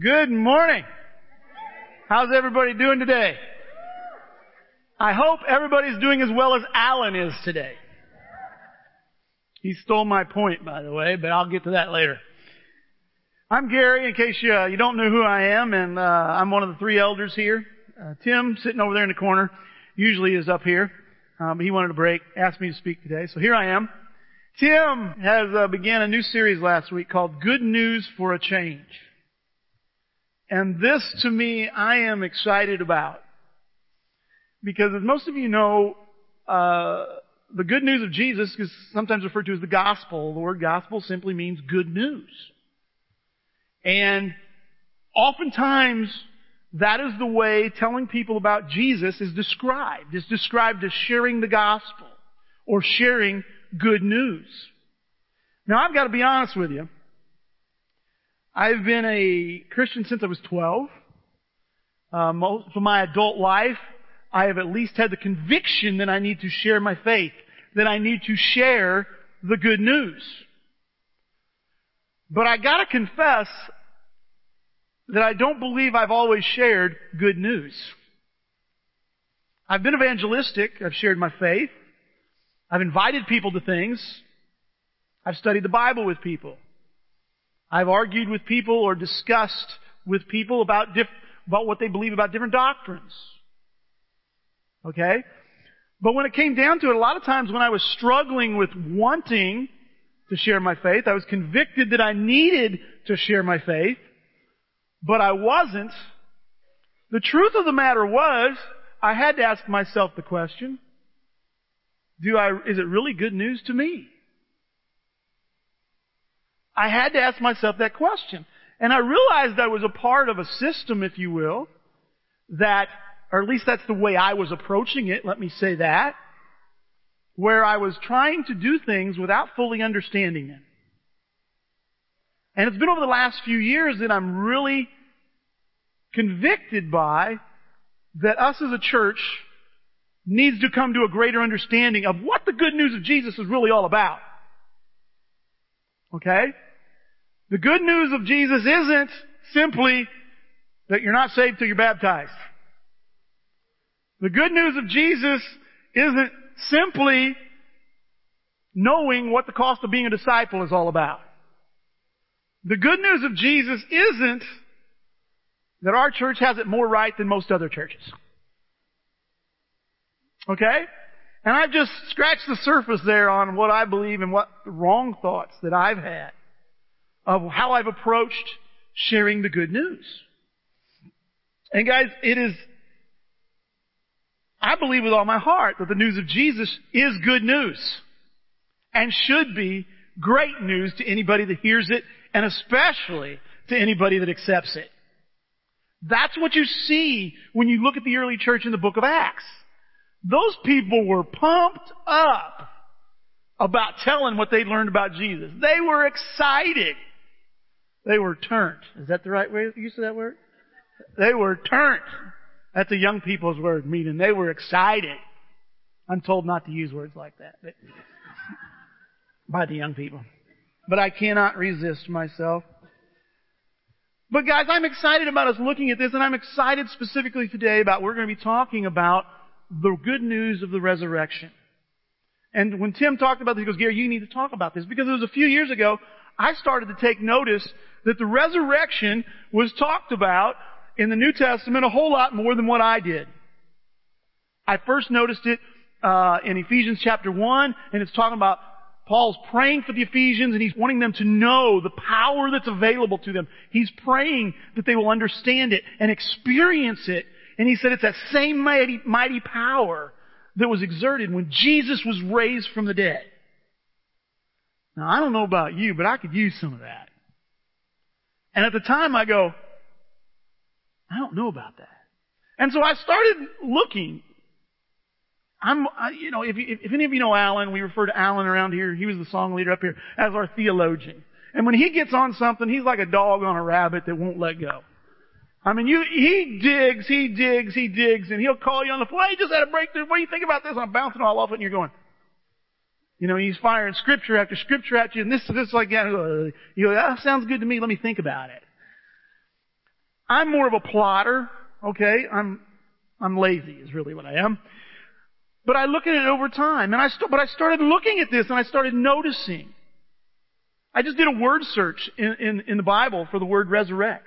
Good morning. How's everybody doing today? I hope everybody's doing as well as Alan is today. He stole my point, by the way, but I'll get to that later. I'm Gary, in case you, uh, you don't know who I am, and uh, I'm one of the three elders here. Uh, Tim, sitting over there in the corner, usually is up here. Um, he wanted a break, asked me to speak today, so here I am. Tim has uh, began a new series last week called Good News for a Change. And this, to me, I am excited about. Because as most of you know, uh, the good news of Jesus is sometimes referred to as the gospel. The word gospel simply means good news. And oftentimes, that is the way telling people about Jesus is described. It's described as sharing the gospel or sharing good news. Now I've got to be honest with you. I've been a Christian since I was 12. Uh, most of my adult life, I have at least had the conviction that I need to share my faith, that I need to share the good news. But I gotta confess that I don't believe I've always shared good news. I've been evangelistic. I've shared my faith. I've invited people to things. I've studied the Bible with people. I've argued with people or discussed with people about, diff- about what they believe about different doctrines. Okay? But when it came down to it, a lot of times when I was struggling with wanting to share my faith, I was convicted that I needed to share my faith, but I wasn't. The truth of the matter was, I had to ask myself the question, do I, is it really good news to me? I had to ask myself that question. And I realized I was a part of a system, if you will, that, or at least that's the way I was approaching it, let me say that, where I was trying to do things without fully understanding them. And it's been over the last few years that I'm really convicted by that us as a church needs to come to a greater understanding of what the good news of Jesus is really all about. Okay? The good news of Jesus isn't simply that you're not saved till you're baptized. The good news of Jesus isn't simply knowing what the cost of being a disciple is all about. The good news of Jesus isn't that our church has it more right than most other churches. Okay? And I've just scratched the surface there on what I believe and what wrong thoughts that I've had of how I've approached sharing the good news. And guys, it is, I believe with all my heart that the news of Jesus is good news and should be great news to anybody that hears it and especially to anybody that accepts it. That's what you see when you look at the early church in the book of Acts. Those people were pumped up about telling what they learned about Jesus. They were excited. They were turned. Is that the right way use that word? They were turned. That's a young people's word, meaning they were excited. I'm told not to use words like that but, by the young people. But I cannot resist myself. But guys, I'm excited about us looking at this and I'm excited specifically today about we're going to be talking about the good news of the resurrection. And when Tim talked about this, he goes, Gary, you need to talk about this because it was a few years ago I started to take notice that the resurrection was talked about in the New Testament a whole lot more than what I did. I first noticed it uh, in Ephesians chapter 1, and it's talking about Paul's praying for the Ephesians and he's wanting them to know the power that's available to them. He's praying that they will understand it and experience it and he said it's that same mighty, mighty power that was exerted when Jesus was raised from the dead. Now, I don't know about you, but I could use some of that. And at the time I go, I don't know about that. And so I started looking. I'm, I, you know, if, if, if any of you know Alan, we refer to Alan around here. He was the song leader up here as our theologian. And when he gets on something, he's like a dog on a rabbit that won't let go. I mean, you, he digs, he digs, he digs, and he'll call you on the phone. He just had a breakthrough. What do you think about this? I'm bouncing all off it, and you're going. You know, he's firing scripture after scripture at you, and this, this, like that. You go, that sounds good to me. Let me think about it. I'm more of a plotter, okay? I'm, I'm lazy is really what I am. But I look at it over time, and I st- but I started looking at this and I started noticing. I just did a word search in, in, in the Bible for the word resurrect.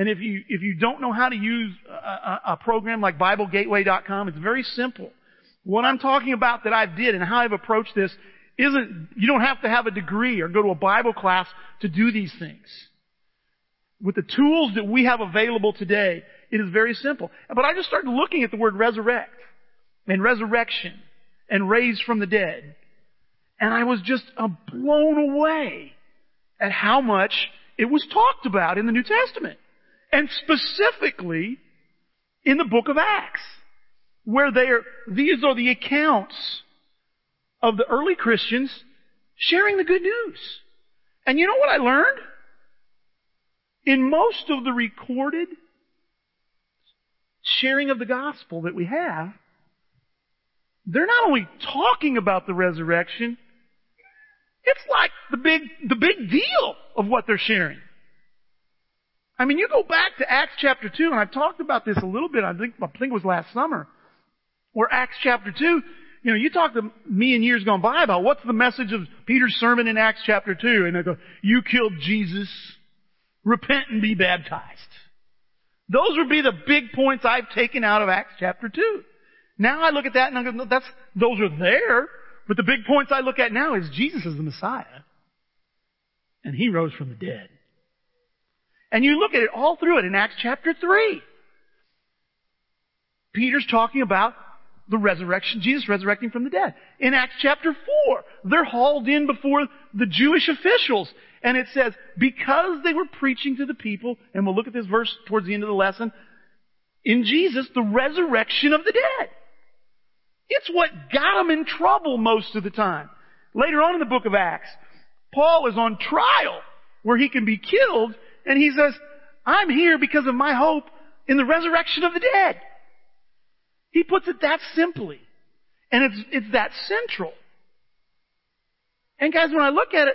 And if you, if you don't know how to use a, a, program like BibleGateway.com, it's very simple. What I'm talking about that I've did and how I've approached this isn't, you don't have to have a degree or go to a Bible class to do these things. With the tools that we have available today, it is very simple. But I just started looking at the word resurrect and resurrection and raised from the dead. And I was just uh, blown away at how much it was talked about in the New Testament. And specifically in the book of Acts, where they are, these are the accounts of the early Christians sharing the good news. And you know what I learned? In most of the recorded sharing of the gospel that we have, they're not only talking about the resurrection, it's like the big, the big deal of what they're sharing. I mean, you go back to Acts chapter 2, and I've talked about this a little bit, I think, I think it was last summer, where Acts chapter 2, you know, you talk to me in years gone by about what's the message of Peter's sermon in Acts chapter 2, and they go, you killed Jesus, repent and be baptized. Those would be the big points I've taken out of Acts chapter 2. Now I look at that and I go, no, that's, those are there, but the big points I look at now is Jesus is the Messiah. And He rose from the dead. And you look at it all through it in Acts chapter 3. Peter's talking about the resurrection, Jesus resurrecting from the dead. In Acts chapter 4, they're hauled in before the Jewish officials. And it says, because they were preaching to the people, and we'll look at this verse towards the end of the lesson, in Jesus, the resurrection of the dead. It's what got them in trouble most of the time. Later on in the book of Acts, Paul is on trial where he can be killed and he says, I'm here because of my hope in the resurrection of the dead. He puts it that simply. And it's, it's that central. And guys, when I look at it,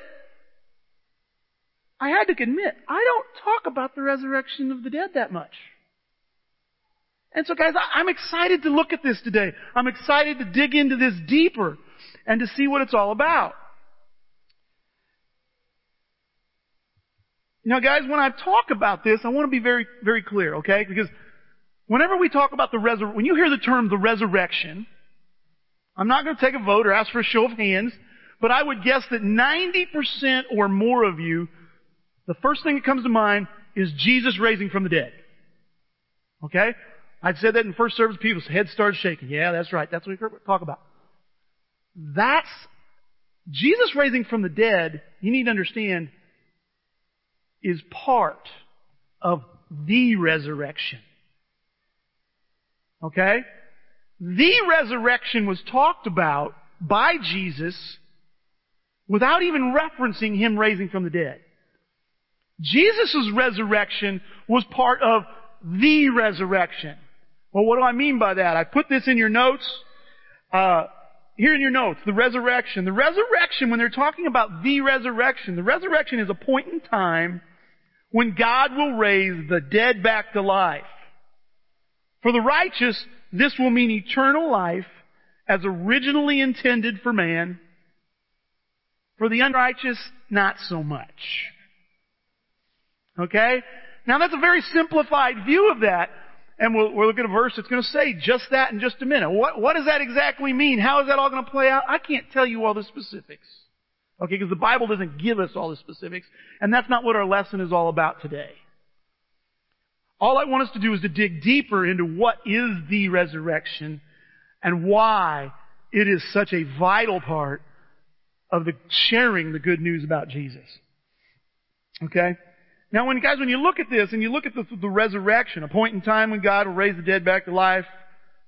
I had to admit, I don't talk about the resurrection of the dead that much. And so guys, I'm excited to look at this today. I'm excited to dig into this deeper and to see what it's all about. Now guys, when I talk about this, I want to be very, very clear, okay? Because whenever we talk about the resurrection, when you hear the term the resurrection, I'm not going to take a vote or ask for a show of hands, but I would guess that 90% or more of you, the first thing that comes to mind is Jesus raising from the dead. Okay? I said that in first service, people's heads started shaking. Yeah, that's right. That's what we talk about. That's Jesus raising from the dead, you need to understand, is part of the resurrection. Okay? The resurrection was talked about by Jesus without even referencing Him raising from the dead. Jesus' resurrection was part of the resurrection. Well, what do I mean by that? I put this in your notes. Uh, here in your notes, the resurrection. The resurrection, when they're talking about the resurrection, the resurrection is a point in time when God will raise the dead back to life. For the righteous, this will mean eternal life as originally intended for man. For the unrighteous, not so much. Okay? Now that's a very simplified view of that. And we'll, we'll look at a verse that's going to say just that in just a minute. What, what does that exactly mean? How is that all going to play out? I can't tell you all the specifics. Okay, because the Bible doesn't give us all the specifics, and that's not what our lesson is all about today. All I want us to do is to dig deeper into what is the resurrection and why it is such a vital part of the sharing the good news about Jesus. Okay? Now when guys, when you look at this and you look at the, the resurrection, a point in time when God will raise the dead back to life,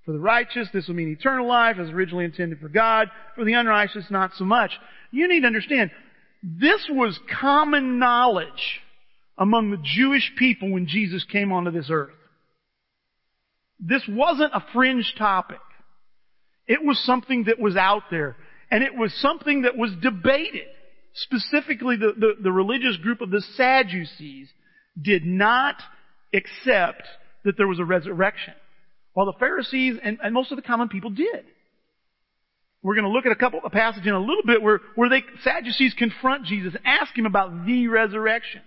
for the righteous, this will mean eternal life as originally intended for God. For the unrighteous, not so much. You need to understand, this was common knowledge among the Jewish people when Jesus came onto this earth. This wasn't a fringe topic. It was something that was out there. And it was something that was debated. Specifically, the, the, the religious group of the Sadducees did not accept that there was a resurrection. While the Pharisees and, and most of the common people did. We're going to look at a couple of passages in a little bit where, where they, Sadducees confront Jesus ask him about the resurrection.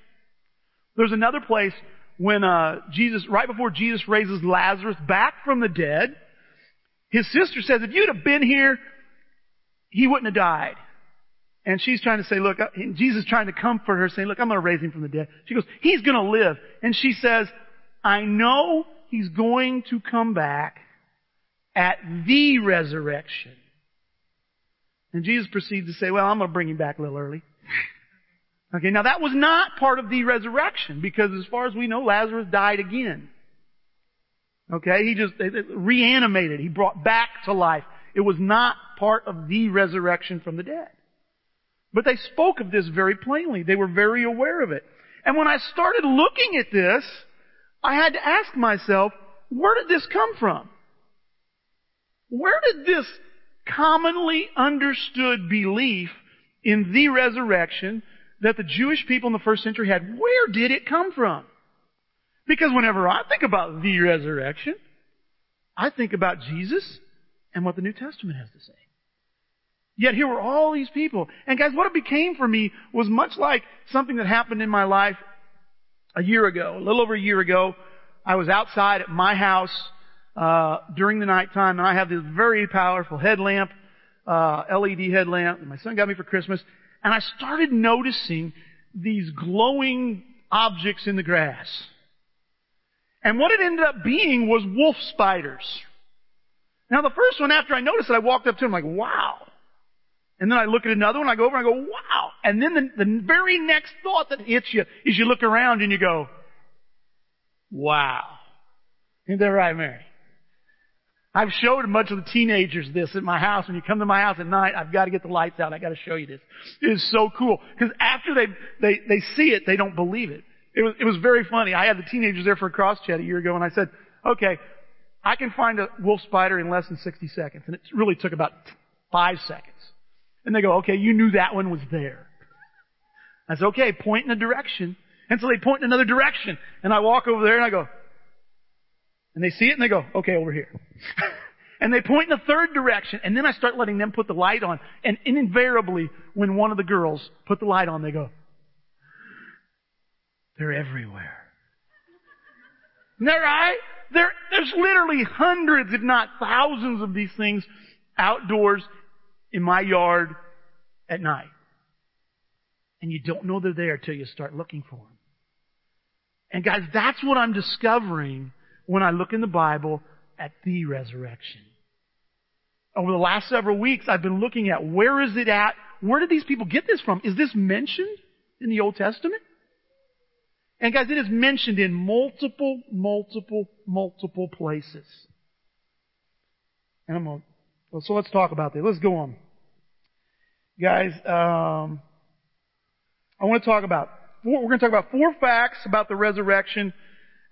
There's another place when uh, Jesus, right before Jesus raises Lazarus back from the dead, his sister says, if you'd have been here, he wouldn't have died. And she's trying to say, look, uh, Jesus is trying to comfort her, saying, look, I'm going to raise him from the dead. She goes, he's going to live. And she says, I know he's going to come back at the resurrection. And Jesus proceeds to say, well, I'm going to bring him back a little early. Okay, now that was not part of the resurrection because as far as we know, Lazarus died again. Okay, he just reanimated. He brought back to life. It was not part of the resurrection from the dead. But they spoke of this very plainly. They were very aware of it. And when I started looking at this, I had to ask myself, where did this come from? Where did this commonly understood belief in the resurrection that the Jewish people in the first century had, where did it come from? Because whenever I think about the resurrection, I think about Jesus and what the New Testament has to say. Yet here were all these people. And guys, what it became for me was much like something that happened in my life a year ago, a little over a year ago. I was outside at my house uh, during the nighttime, and I have this very powerful headlamp, uh, LED headlamp that my son got me for Christmas. And I started noticing these glowing objects in the grass. And what it ended up being was wolf spiders. Now the first one, after I noticed it, I walked up to him like, wow. And then I look at another one, I go over and I go, wow. And then the, the very next thought that hits you is you look around and you go, wow. Isn't that right, Mary? I've showed a bunch of the teenagers this at my house. When you come to my house at night, I've got to get the lights out. I've got to show you this. It is so cool. Because after they, they, they see it, they don't believe it. It was, it was very funny. I had the teenagers there for a cross chat a year ago and I said, okay, I can find a wolf spider in less than 60 seconds. And it really took about five seconds. And they go, okay, you knew that one was there. I said, okay, point in a direction. And so they point in another direction. And I walk over there and I go, and they see it and they go, okay, over here. and they point in the third direction. And then I start letting them put the light on. And invariably, when one of the girls put the light on, they go, they're everywhere. Isn't that right? There, there's literally hundreds, if not thousands of these things outdoors in my yard at night. And you don't know they're there till you start looking for them. And guys, that's what I'm discovering when I look in the Bible at the resurrection. Over the last several weeks, I've been looking at where is it at? Where did these people get this from? Is this mentioned in the Old Testament? And guys, it is mentioned in multiple, multiple, multiple places. And I'm well, so let's talk about this. Let's go on. Guys, um, I want to talk about, we're going to talk about four facts about the resurrection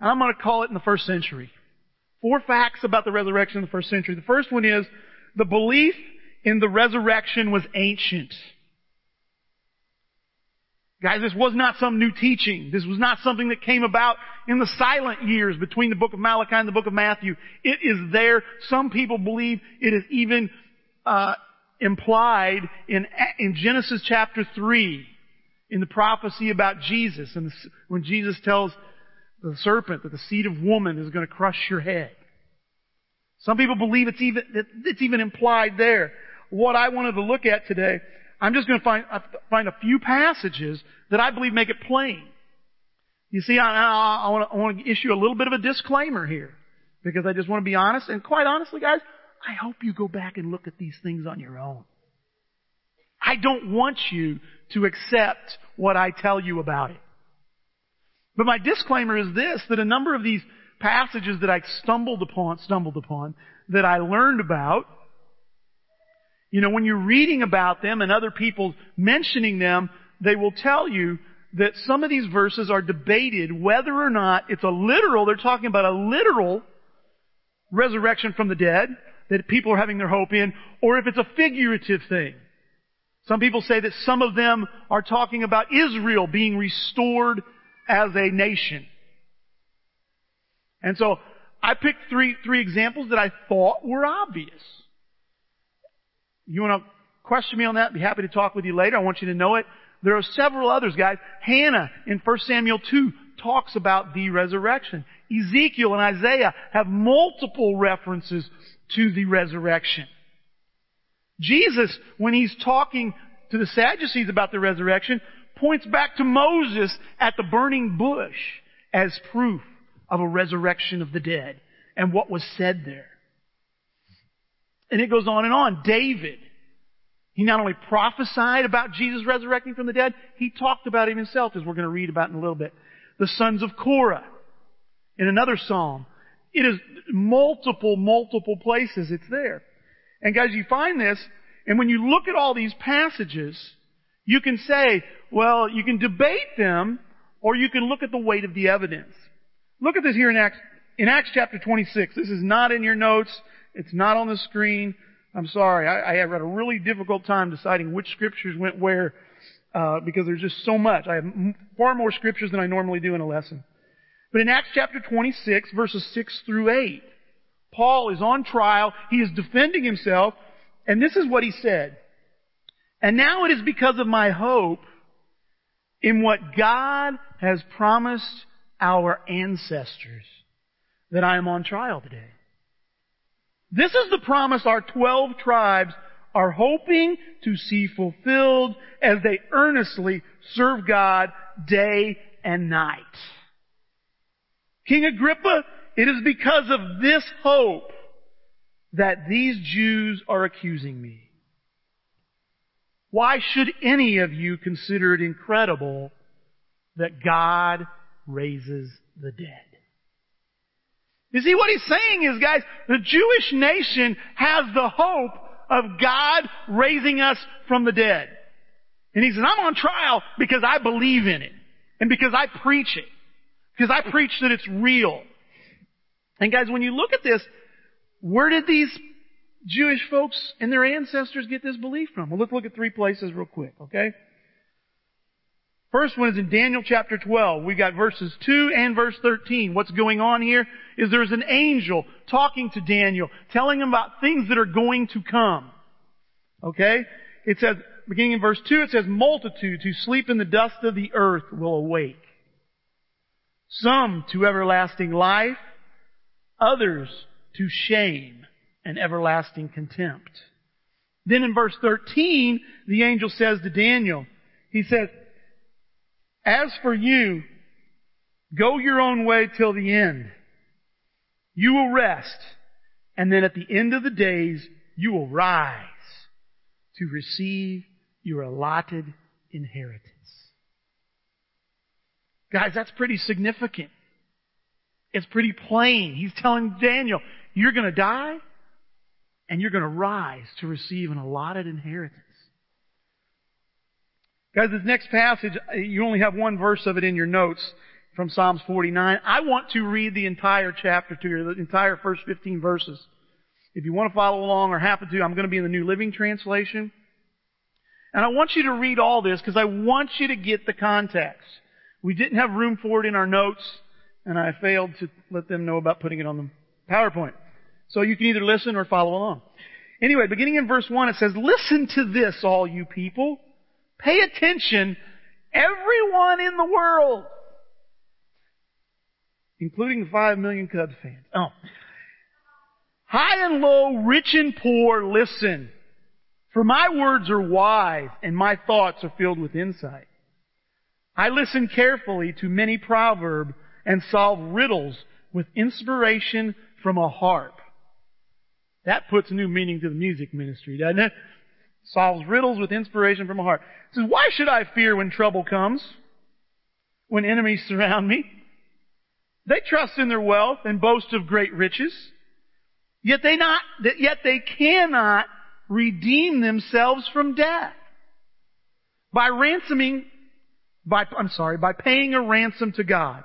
and I'm going to call it in the first century. Four facts about the resurrection in the first century. The first one is the belief in the resurrection was ancient. Guys, this was not some new teaching. This was not something that came about in the silent years between the book of Malachi and the book of Matthew. It is there. Some people believe it is even uh, implied in, in Genesis chapter 3 in the prophecy about Jesus and when Jesus tells the serpent, that the seed of woman is going to crush your head. Some people believe it's even, it's even implied there. What I wanted to look at today, I'm just going to find, uh, find a few passages that I believe make it plain. You see, I, I, I, want to, I want to issue a little bit of a disclaimer here because I just want to be honest. And quite honestly, guys, I hope you go back and look at these things on your own. I don't want you to accept what I tell you about it. But my disclaimer is this, that a number of these passages that I stumbled upon, stumbled upon, that I learned about, you know, when you're reading about them and other people mentioning them, they will tell you that some of these verses are debated whether or not it's a literal, they're talking about a literal resurrection from the dead that people are having their hope in, or if it's a figurative thing. Some people say that some of them are talking about Israel being restored as a nation. And so I picked three, three examples that I thought were obvious. You want to question me on that? Be happy to talk with you later. I want you to know it. There are several others, guys. Hannah in 1 Samuel 2 talks about the resurrection. Ezekiel and Isaiah have multiple references to the resurrection. Jesus, when he's talking to the Sadducees about the resurrection, points back to Moses at the burning bush as proof of a resurrection of the dead and what was said there. And it goes on and on. David, he not only prophesied about Jesus resurrecting from the dead, he talked about him himself, as we're going to read about in a little bit. The sons of Korah, in another psalm. It is multiple, multiple places it's there. And guys, you find this, and when you look at all these passages, you can say, well, you can debate them, or you can look at the weight of the evidence. Look at this here in Acts, in Acts chapter 26. This is not in your notes. It's not on the screen. I'm sorry. I, I had a really difficult time deciding which scriptures went where, uh, because there's just so much. I have far more scriptures than I normally do in a lesson. But in Acts chapter 26, verses 6 through 8, Paul is on trial. He is defending himself. And this is what he said. And now it is because of my hope in what God has promised our ancestors that I am on trial today. This is the promise our 12 tribes are hoping to see fulfilled as they earnestly serve God day and night. King Agrippa, it is because of this hope that these Jews are accusing me. Why should any of you consider it incredible that God raises the dead? You see, what he's saying is, guys, the Jewish nation has the hope of God raising us from the dead. And he says, I'm on trial because I believe in it. And because I preach it. Because I preach that it's real. And guys, when you look at this, where did these Jewish folks and their ancestors get this belief from? Well, let's look at three places real quick, okay? First one is in Daniel chapter 12. We've got verses 2 and verse 13. What's going on here is there's an angel talking to Daniel, telling him about things that are going to come. Okay? It says, beginning in verse 2, it says, multitudes who sleep in the dust of the earth will awake. Some to everlasting life, others to shame and everlasting contempt. Then in verse 13, the angel says to Daniel, he says, as for you, go your own way till the end. You will rest, and then at the end of the days, you will rise to receive your allotted inheritance. Guys, that's pretty significant. It's pretty plain. He's telling Daniel, you're going to die, and you're going to rise to receive an allotted inheritance. Guys, this next passage, you only have one verse of it in your notes from Psalms 49. I want to read the entire chapter to you, the entire first 15 verses. If you want to follow along or happen to, I'm going to be in the New Living Translation. And I want you to read all this because I want you to get the context. We didn't have room for it in our notes, and I failed to let them know about putting it on the PowerPoint. So you can either listen or follow along. Anyway, beginning in verse 1, it says, Listen to this, all you people. Pay attention, everyone in the world, including the five million Cubs fans. Oh. High and low, rich and poor, listen. For my words are wise and my thoughts are filled with insight. I listen carefully to many proverbs and solve riddles with inspiration from a harp. That puts new meaning to the music ministry, doesn't it? solves riddles with inspiration from a heart. He says, why should I fear when trouble comes? When enemies surround me? They trust in their wealth and boast of great riches. Yet they not, yet they cannot redeem themselves from death. By ransoming, by, I'm sorry, by paying a ransom to God.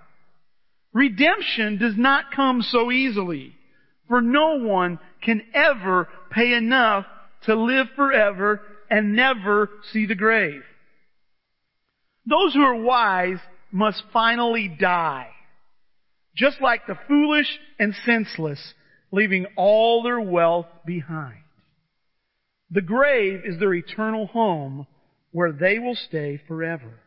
Redemption does not come so easily, for no one can ever pay enough to live forever and never see the grave. Those who are wise must finally die. just like the foolish and senseless, leaving all their wealth behind. The grave is their eternal home where they will stay forever.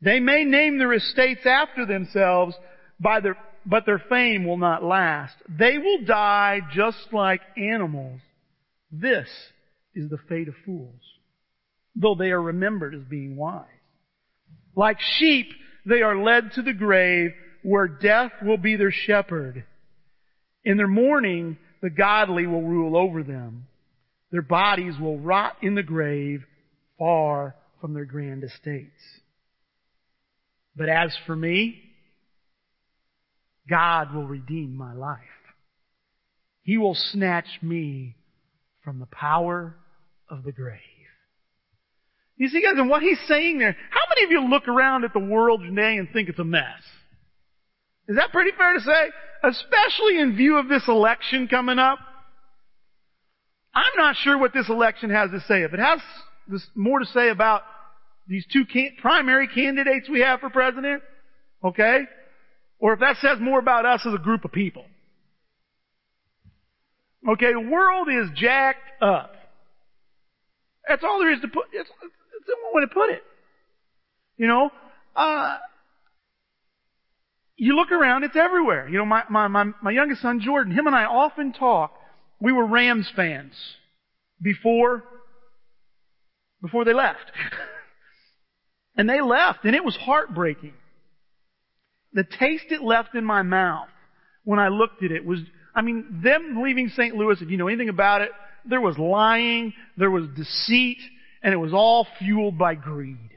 They may name their estates after themselves by their, but their fame will not last. They will die just like animals. This is the fate of fools, though they are remembered as being wise. Like sheep, they are led to the grave where death will be their shepherd. In their mourning, the godly will rule over them. Their bodies will rot in the grave far from their grand estates. But as for me, God will redeem my life. He will snatch me from the power of the grave. You see guys, and what he's saying there, how many of you look around at the world today and think it's a mess? Is that pretty fair to say? Especially in view of this election coming up. I'm not sure what this election has to say. If it has this more to say about these two can- primary candidates we have for president, okay? Or if that says more about us as a group of people. Okay, the world is jacked up. That's all there is to put, it's, it's the one way to put it. You know, uh, you look around, it's everywhere. You know, my, my, my, my youngest son Jordan, him and I often talk. We were Rams fans before, before they left. and they left, and it was heartbreaking. The taste it left in my mouth when I looked at it was, I mean, them leaving St. Louis, if you know anything about it, there was lying, there was deceit, and it was all fueled by greed.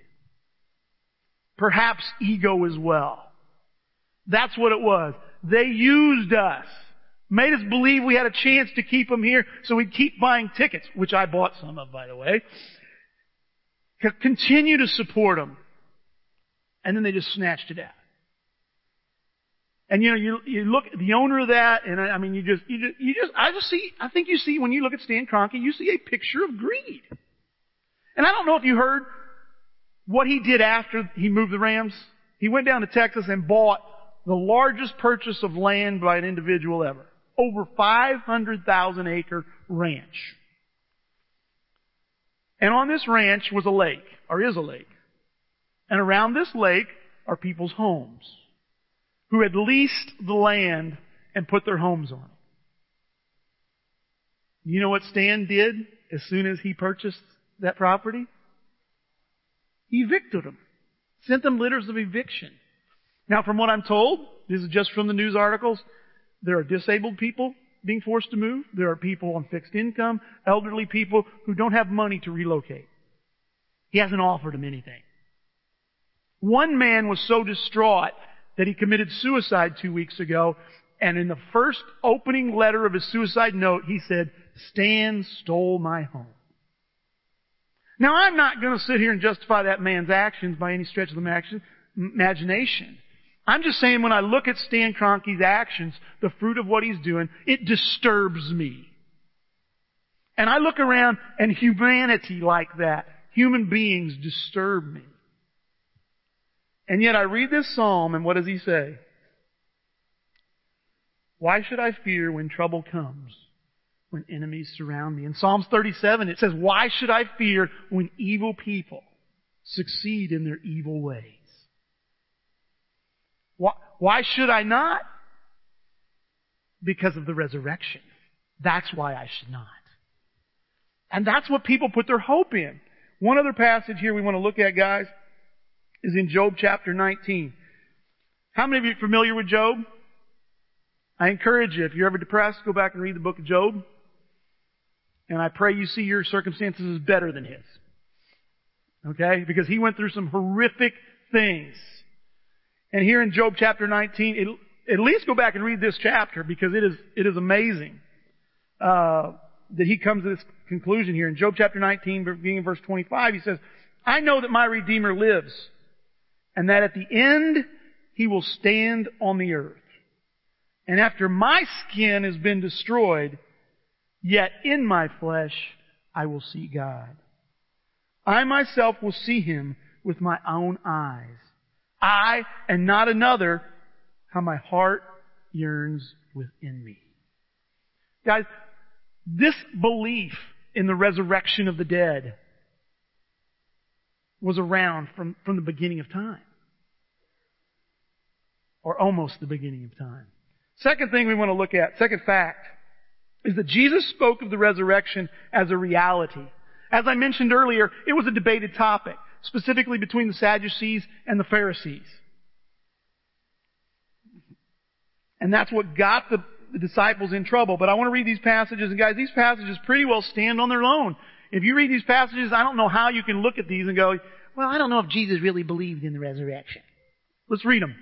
Perhaps ego as well. That's what it was. They used us. Made us believe we had a chance to keep them here, so we'd keep buying tickets, which I bought some of, by the way. Continue to support them. And then they just snatched it out. And you know, you, you look at the owner of that, and I, I mean, you just, you just, you just, I just see, I think you see, when you look at Stan Kroenke, you see a picture of greed. And I don't know if you heard what he did after he moved the Rams. He went down to Texas and bought the largest purchase of land by an individual ever. Over 500,000 acre ranch. And on this ranch was a lake, or is a lake. And around this lake are people's homes who had leased the land and put their homes on it. You know what Stan did as soon as he purchased that property? He evicted them. Sent them letters of eviction. Now, from what I'm told, this is just from the news articles, there are disabled people being forced to move. There are people on fixed income, elderly people who don't have money to relocate. He hasn't offered them anything. One man was so distraught that he committed suicide two weeks ago, and in the first opening letter of his suicide note, he said, Stan stole my home. Now I'm not going to sit here and justify that man's actions by any stretch of the imagination. I'm just saying when I look at Stan Kroenke's actions, the fruit of what he's doing, it disturbs me. And I look around and humanity like that, human beings disturb me. And yet I read this psalm and what does he say? Why should I fear when trouble comes, when enemies surround me? In Psalms 37 it says, why should I fear when evil people succeed in their evil ways? Why, why should I not? Because of the resurrection. That's why I should not. And that's what people put their hope in. One other passage here we want to look at, guys, is in Job chapter 19. How many of you are familiar with Job? I encourage you, if you're ever depressed, go back and read the book of Job. And I pray you see your circumstances as better than his. Okay? Because he went through some horrific things. And here in Job chapter 19, it, at least go back and read this chapter because it is, it is amazing, uh, that he comes to this conclusion here. In Job chapter 19, beginning in verse 25, he says, I know that my Redeemer lives and that at the end he will stand on the earth. And after my skin has been destroyed, yet in my flesh I will see God. I myself will see him with my own eyes. I and not another how my heart yearns within me. Guys, this belief in the resurrection of the dead was around from, from the beginning of time. Or almost the beginning of time. Second thing we want to look at, second fact, is that Jesus spoke of the resurrection as a reality. As I mentioned earlier, it was a debated topic, specifically between the Sadducees and the Pharisees. And that's what got the, the disciples in trouble. But I want to read these passages, and guys, these passages pretty well stand on their own. If you read these passages, I don't know how you can look at these and go, well, I don't know if Jesus really believed in the resurrection. Let's read them.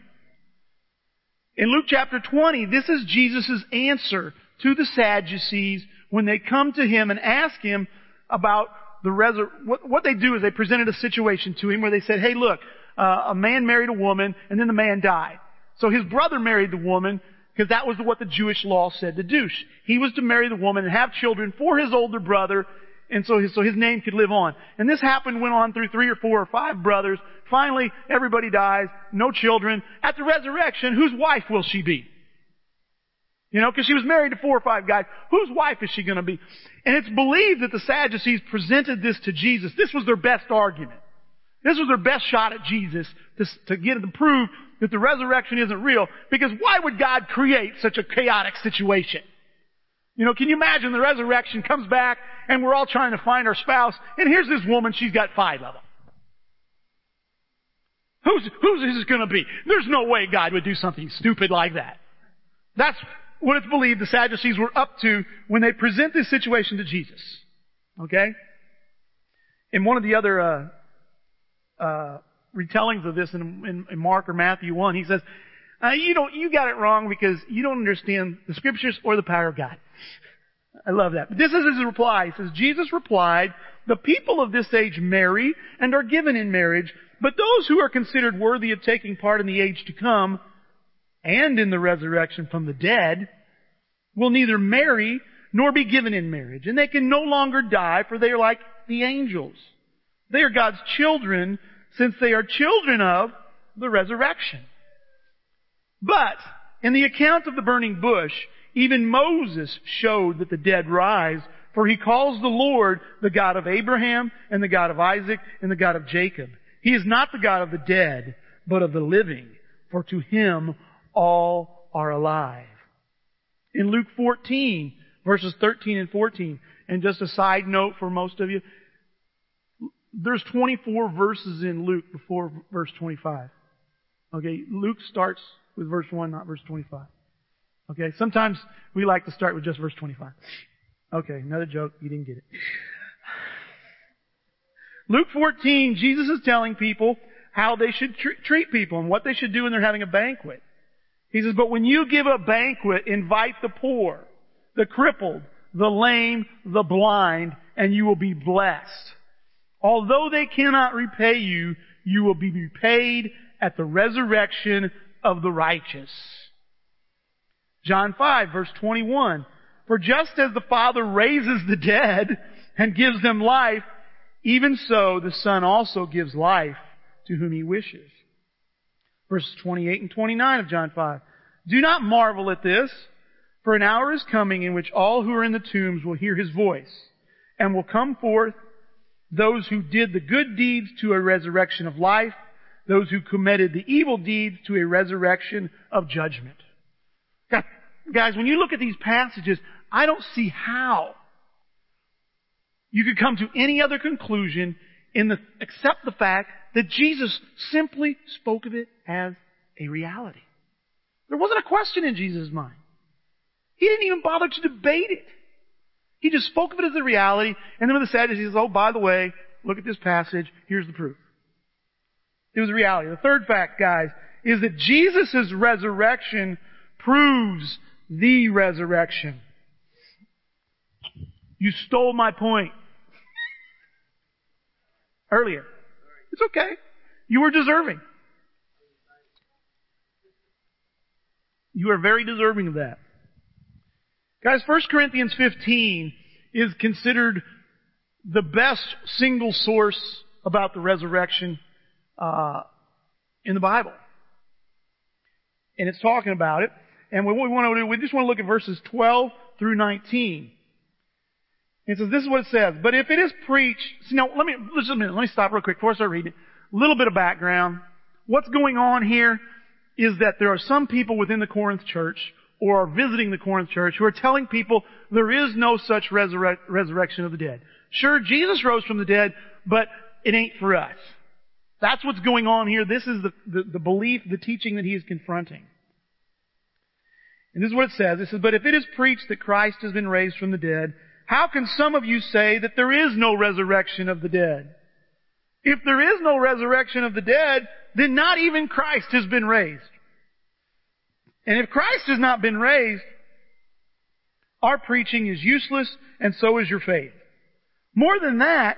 In Luke chapter 20, this is Jesus' answer to the Sadducees when they come to him and ask him about the resur- what, what they do is they presented a situation to him where they said, hey look, uh, a man married a woman and then the man died. So his brother married the woman because that was what the Jewish law said to do. He was to marry the woman and have children for his older brother and so his, so his name could live on. And this happened, went on through three or four or five brothers. Finally, everybody dies, no children. At the resurrection, whose wife will she be? You know, because she was married to four or five guys. Whose wife is she going to be? And it's believed that the Sadducees presented this to Jesus. This was their best argument. This was their best shot at Jesus to, to get him to prove that the resurrection isn't real. Because why would God create such a chaotic situation? You know, can you imagine the resurrection comes back and we're all trying to find our spouse and here's this woman, she's got five of them. Who's, who's this going to be? There's no way God would do something stupid like that. That's what it's believed the Sadducees were up to when they present this situation to Jesus. Okay? In one of the other uh, uh, retellings of this in, in, in, Mark or Matthew 1, he says, uh, you don't, you got it wrong because you don't understand the scriptures or the power of God. I love that. But this is his reply. He says, Jesus replied, the people of this age marry and are given in marriage, but those who are considered worthy of taking part in the age to come and in the resurrection from the dead will neither marry nor be given in marriage. And they can no longer die for they are like the angels. They are God's children since they are children of the resurrection. But in the account of the burning bush, even Moses showed that the dead rise, for he calls the Lord the God of Abraham and the God of Isaac and the God of Jacob. He is not the God of the dead, but of the living, for to him all are alive. In Luke 14, verses 13 and 14, and just a side note for most of you, there's 24 verses in Luke before verse 25. Okay, Luke starts with verse 1, not verse 25. Okay, sometimes we like to start with just verse 25. Okay, another joke, you didn't get it. Luke 14, Jesus is telling people how they should tr- treat people and what they should do when they're having a banquet. He says, but when you give a banquet, invite the poor, the crippled, the lame, the blind, and you will be blessed. Although they cannot repay you, you will be repaid at the resurrection of the righteous. John 5 verse 21. For just as the Father raises the dead and gives them life, even so the Son also gives life to whom he wishes. Verses 28 and 29 of John 5. Do not marvel at this, for an hour is coming in which all who are in the tombs will hear his voice, and will come forth those who did the good deeds to a resurrection of life, those who committed the evil deeds to a resurrection of judgment. Guys, when you look at these passages, I don't see how you could come to any other conclusion in the, except the fact that Jesus simply spoke of it as a reality. There wasn't a question in Jesus' mind. He didn't even bother to debate it. He just spoke of it as a reality, and then with the Sadducees oh, by the way, look at this passage, here's the proof. It was reality. The third fact, guys, is that Jesus' resurrection proves the resurrection. You stole my point earlier. It's okay. You were deserving. You are very deserving of that. Guys, 1 Corinthians 15 is considered the best single source about the resurrection uh, in the Bible. and it's talking about it. And what we want to do, we just want to look at verses 12 through 19. It says, this is what it says. But if it is preached, see now, let me, just a minute, let me stop real quick before I start reading. A little bit of background. What's going on here is that there are some people within the Corinth church or are visiting the Corinth church who are telling people there is no such resurre- resurrection of the dead. Sure, Jesus rose from the dead, but it ain't for us. That's what's going on here. This is the, the, the belief, the teaching that he is confronting. And this is what it says. It says, But if it is preached that Christ has been raised from the dead, how can some of you say that there is no resurrection of the dead? If there is no resurrection of the dead, then not even Christ has been raised. And if Christ has not been raised, our preaching is useless and so is your faith. More than that,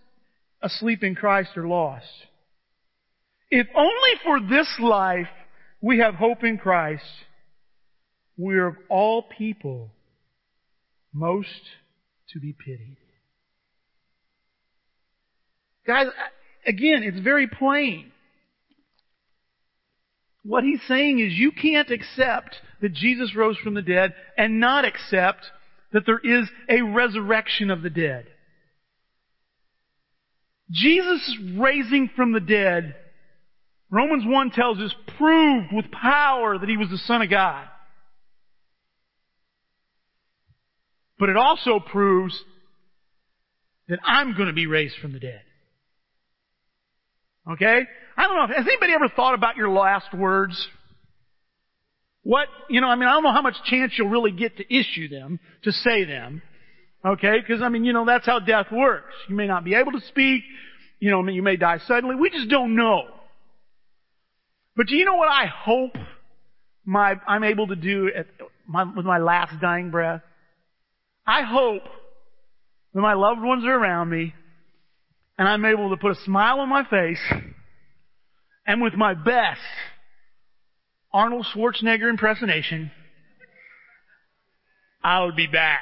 asleep in Christ are lost. If only for this life we have hope in Christ, we are of all people most to be pitied. Guys, again, it's very plain. What he's saying is you can't accept that Jesus rose from the dead and not accept that there is a resurrection of the dead. Jesus raising from the dead, Romans 1 tells us, proved with power that he was the Son of God. But it also proves that I'm going to be raised from the dead. Okay? I don't know. Has anybody ever thought about your last words? What, you know, I mean, I don't know how much chance you'll really get to issue them, to say them. Okay? Because, I mean, you know, that's how death works. You may not be able to speak. You know, you may die suddenly. We just don't know. But do you know what I hope my, I'm able to do at my, with my last dying breath? I hope that my loved ones are around me and I'm able to put a smile on my face and with my best Arnold Schwarzenegger impersonation, I'll be back.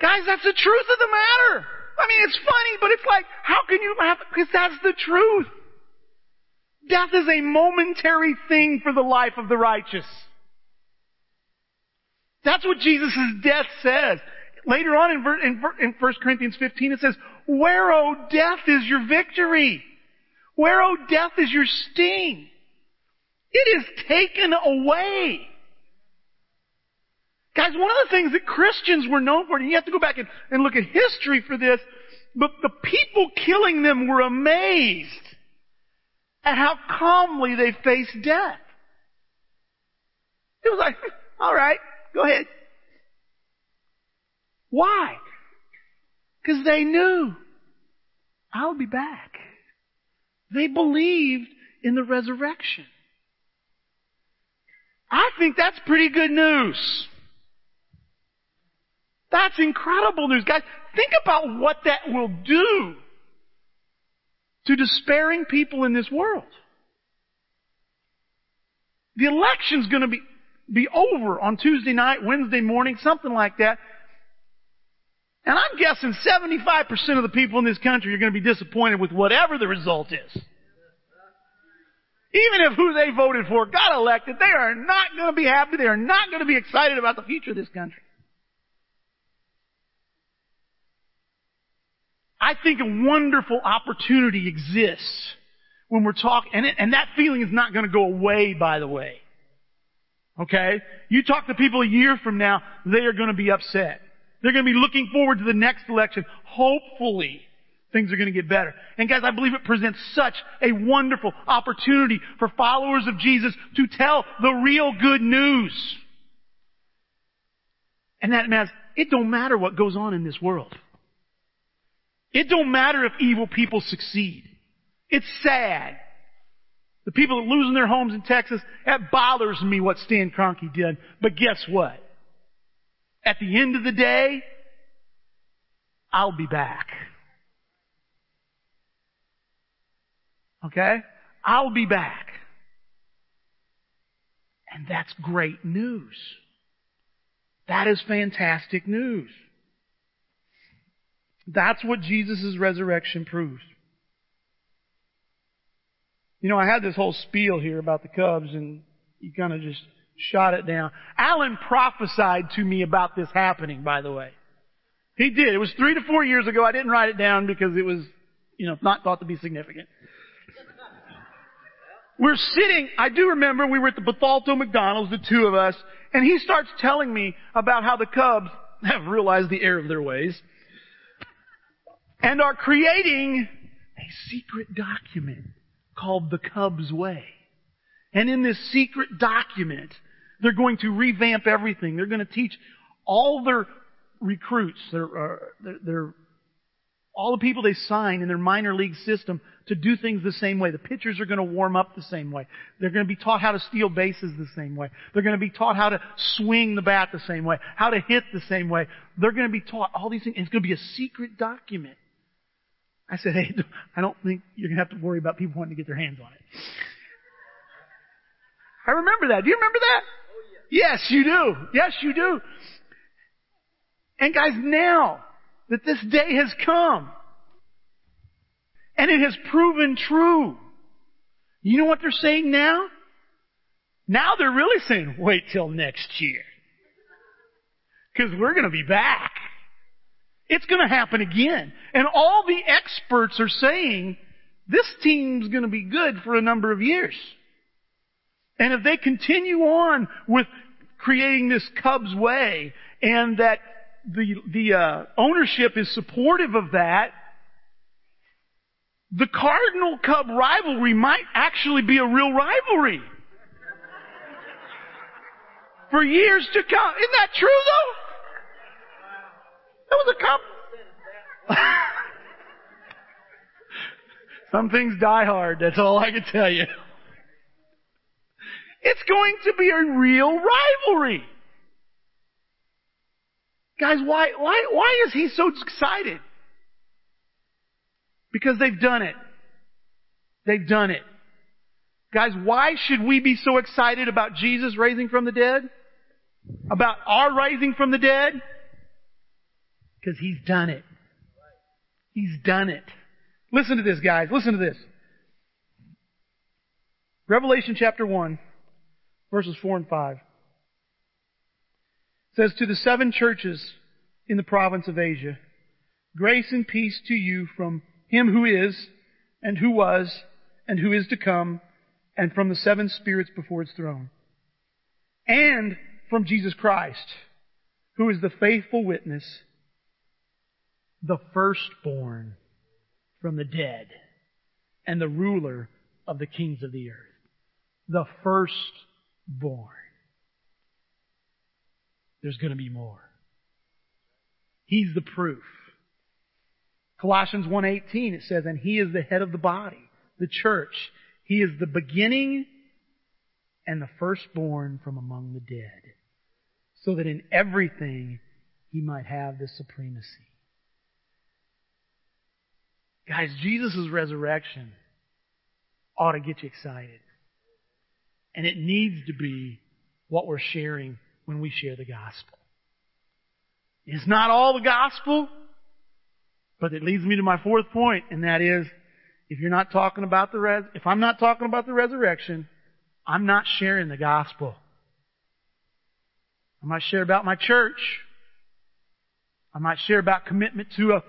Guys, that's the truth of the matter. I mean, it's funny, but it's like, how can you laugh? Because that's the truth. Death is a momentary thing for the life of the righteous. That's what Jesus' death says. Later on in, in, in 1 Corinthians 15 it says, Where, O death, is your victory? Where, O death, is your sting? It is taken away. Guys, one of the things that Christians were known for, and you have to go back and, and look at history for this, but the people killing them were amazed at how calmly they faced death. It was like, alright, go ahead. Why? Because they knew I'll be back. They believed in the resurrection. I think that's pretty good news. That's incredible news. Guys, think about what that will do to despairing people in this world. The election's going to be, be over on Tuesday night, Wednesday morning, something like that. And I'm guessing 75% of the people in this country are going to be disappointed with whatever the result is. Even if who they voted for got elected, they are not going to be happy. They are not going to be excited about the future of this country. I think a wonderful opportunity exists when we're talking, and, and that feeling is not going to go away, by the way. Okay? You talk to people a year from now, they are going to be upset. They're going to be looking forward to the next election. Hopefully, things are going to get better. And guys, I believe it presents such a wonderful opportunity for followers of Jesus to tell the real good news. And that means it don't matter what goes on in this world. It don't matter if evil people succeed. It's sad The people that losing their homes in Texas, that bothers me what Stan Kroenke did. But guess what? At the end of the day, I'll be back. Okay? I'll be back. And that's great news. That is fantastic news. That's what Jesus' resurrection proves. You know, I had this whole spiel here about the Cubs and you kind of just shot it down. Alan prophesied to me about this happening, by the way. He did. It was three to four years ago. I didn't write it down because it was, you know, not thought to be significant. We're sitting, I do remember we were at the Bethalto McDonald's, the two of us, and he starts telling me about how the Cubs have realized the error of their ways and are creating a secret document called the Cubs Way. And in this secret document, they're going to revamp everything. They're going to teach all their recruits, their, uh, their, their all the people they sign in their minor league system to do things the same way. The pitchers are going to warm up the same way. They're going to be taught how to steal bases the same way. They're going to be taught how to swing the bat the same way, how to hit the same way. They're going to be taught all these things. It's going to be a secret document. I said, hey, I don't think you're going to have to worry about people wanting to get their hands on it. I remember that. Do you remember that? Oh, yes, you do. Yes, you do. And guys, now that this day has come, and it has proven true, you know what they're saying now? Now they're really saying, wait till next year. Because we're going to be back. It's going to happen again. And all the experts are saying this team's going to be good for a number of years. And if they continue on with creating this Cubs way and that the, the uh, ownership is supportive of that, the Cardinal Cub rivalry might actually be a real rivalry. For years to come. Isn't that true though? That was a Cub. Some things die hard, that's all I can tell you. It's going to be a real rivalry. Guys, why, why, why is he so excited? Because they've done it. They've done it. Guys, why should we be so excited about Jesus raising from the dead? About our rising from the dead? Because he's done it. He's done it. Listen to this, guys. Listen to this. Revelation chapter 1, verses 4 and 5 says, To the seven churches in the province of Asia, grace and peace to you from him who is, and who was, and who is to come, and from the seven spirits before his throne, and from Jesus Christ, who is the faithful witness, the firstborn from the dead, and the ruler of the kings of the earth. The firstborn there's going to be more. He's the proof. Colossians 1:18 it says and he is the head of the body, the church. He is the beginning and the firstborn from among the dead, so that in everything he might have the supremacy. Guys, Jesus' resurrection ought to get you excited. And it needs to be what we're sharing when we share the gospel. It's not all the gospel, but it leads me to my fourth point, and that is, if you're not talking about the res, if I'm not talking about the resurrection, I'm not sharing the gospel. I might share about my church. I might share about commitment to a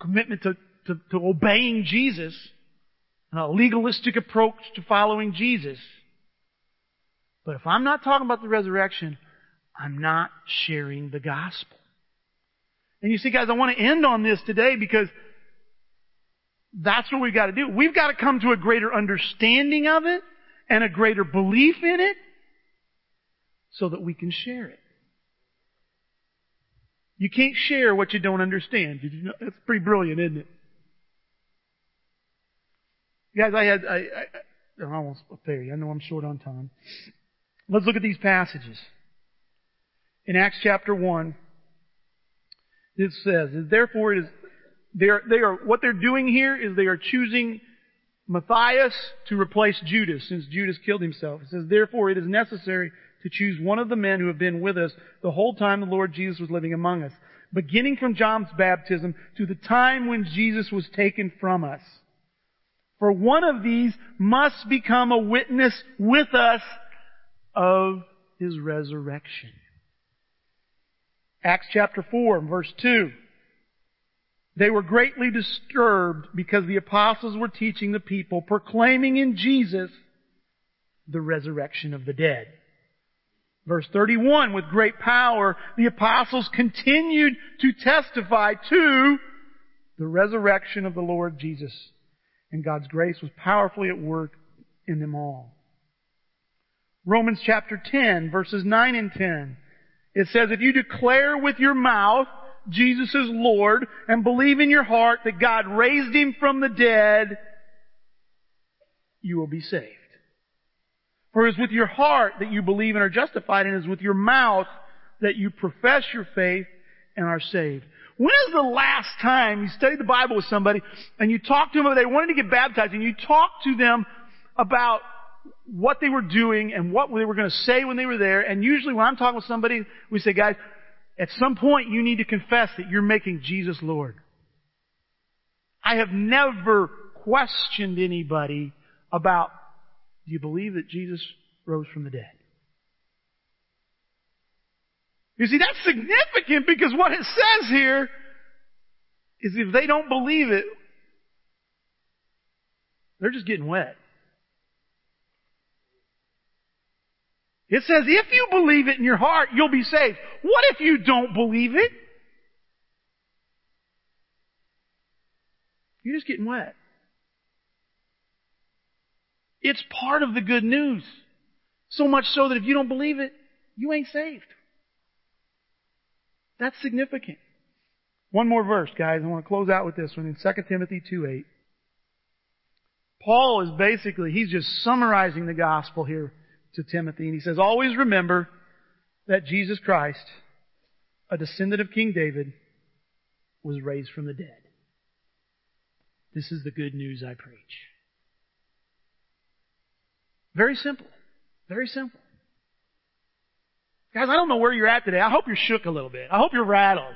commitment to, to, to obeying Jesus and a legalistic approach to following Jesus. But if I'm not talking about the resurrection, I'm not sharing the gospel. And you see, guys, I want to end on this today because that's what we've got to do. We've got to come to a greater understanding of it and a greater belief in it so that we can share it. You can't share what you don't understand. That's pretty brilliant, isn't it? Guys, I had, I, I, I'm almost there. I know I'm short on time. Let's look at these passages. In Acts chapter 1, it says, therefore it is, they are, they are, what they're doing here is they are choosing Matthias to replace Judas since Judas killed himself. It says, therefore it is necessary to choose one of the men who have been with us the whole time the Lord Jesus was living among us, beginning from John's baptism to the time when Jesus was taken from us. For one of these must become a witness with us of his resurrection. Acts chapter 4 verse 2. They were greatly disturbed because the apostles were teaching the people, proclaiming in Jesus the resurrection of the dead. Verse 31, with great power, the apostles continued to testify to the resurrection of the Lord Jesus. And God's grace was powerfully at work in them all. Romans chapter 10, verses 9 and 10. It says, if you declare with your mouth Jesus is Lord and believe in your heart that God raised him from the dead, you will be saved. For it is with your heart that you believe and are justified, and it is with your mouth that you profess your faith and are saved. When is the last time you studied the Bible with somebody and you talked to them about they wanted to get baptized and you talked to them about what they were doing and what they were going to say when they were there. And usually when I'm talking with somebody, we say, guys, at some point you need to confess that you're making Jesus Lord. I have never questioned anybody about, do you believe that Jesus rose from the dead? You see, that's significant because what it says here is if they don't believe it, they're just getting wet. It says if you believe it in your heart, you'll be saved. What if you don't believe it? You're just getting wet. It's part of the good news. So much so that if you don't believe it, you ain't saved. That's significant. One more verse, guys. I want to close out with this one in 2 Timothy 2 8. Paul is basically, he's just summarizing the gospel here to Timothy, and he says, always remember that Jesus Christ, a descendant of King David, was raised from the dead. This is the good news I preach. Very simple. Very simple. Guys, I don't know where you're at today. I hope you're shook a little bit. I hope you're rattled.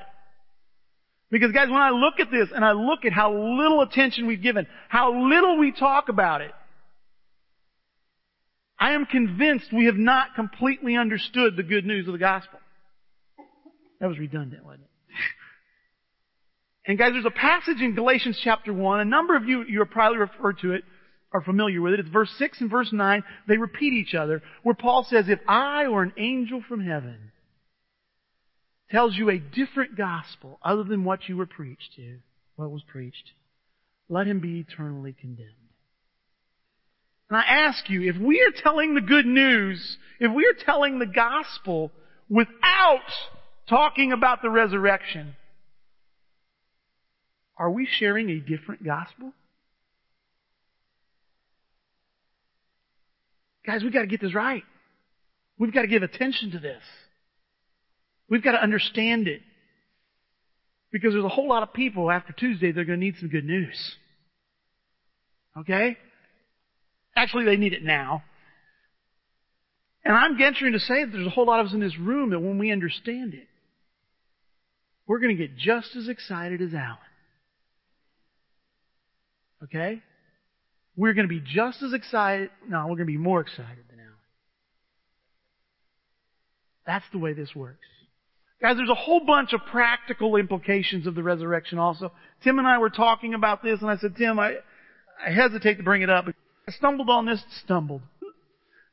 Because guys, when I look at this and I look at how little attention we've given, how little we talk about it, I am convinced we have not completely understood the good news of the gospel. That was redundant, wasn't it? And guys, there's a passage in Galatians chapter 1. A number of you, you are probably referred to it, are familiar with it. It's verse 6 and verse 9. They repeat each other, where Paul says, if I or an angel from heaven tells you a different gospel other than what you were preached to, what was preached, let him be eternally condemned. And I ask you, if we are telling the good news, if we are telling the gospel without talking about the resurrection, are we sharing a different gospel? Guys, we've got to get this right. We've got to give attention to this. We've got to understand it. Because there's a whole lot of people after Tuesday that are going to need some good news. Okay? Actually, they need it now. And I'm venturing to say that there's a whole lot of us in this room that when we understand it, we're going to get just as excited as Alan. Okay? We're going to be just as excited. No, we're going to be more excited than Alan. That's the way this works. Guys, there's a whole bunch of practical implications of the resurrection also. Tim and I were talking about this, and I said, Tim, I, I hesitate to bring it up. I stumbled on this, stumbled.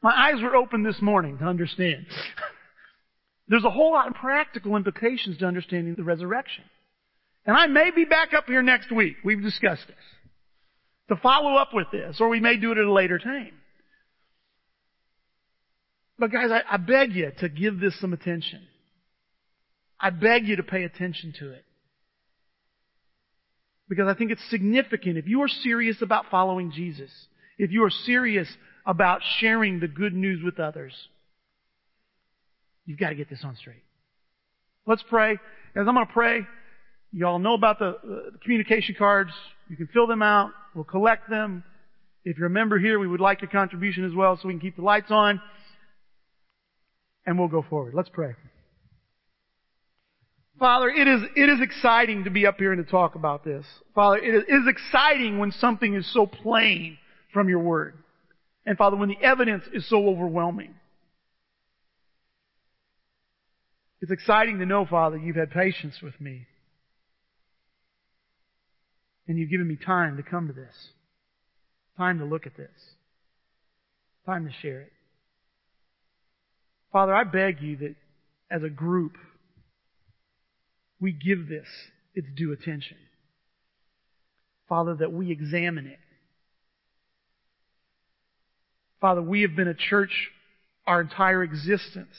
My eyes were open this morning to understand. There's a whole lot of practical implications to understanding the resurrection. And I may be back up here next week. We've discussed this. To follow up with this, or we may do it at a later time. But guys, I, I beg you to give this some attention. I beg you to pay attention to it. Because I think it's significant. If you are serious about following Jesus, if you are serious about sharing the good news with others, you've got to get this on straight. Let's pray. As I'm going to pray, you all know about the, uh, the communication cards. You can fill them out. We'll collect them. If you're a member here, we would like your contribution as well so we can keep the lights on. And we'll go forward. Let's pray. Father, it is, it is exciting to be up here and to talk about this. Father, it is, it is exciting when something is so plain from your word. And Father, when the evidence is so overwhelming. It's exciting to know, Father, you've had patience with me. And you've given me time to come to this. Time to look at this. Time to share it. Father, I beg you that as a group, we give this its due attention. Father, that we examine it. Father, we have been a church our entire existence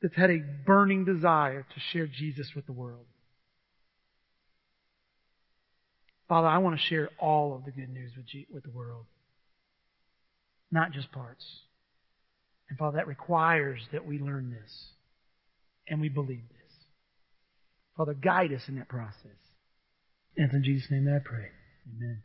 that's had a burning desire to share Jesus with the world. Father, I want to share all of the good news with, G- with the world, not just parts. And Father, that requires that we learn this and we believe this. Father, guide us in that process. And in Jesus' name that I pray. Amen.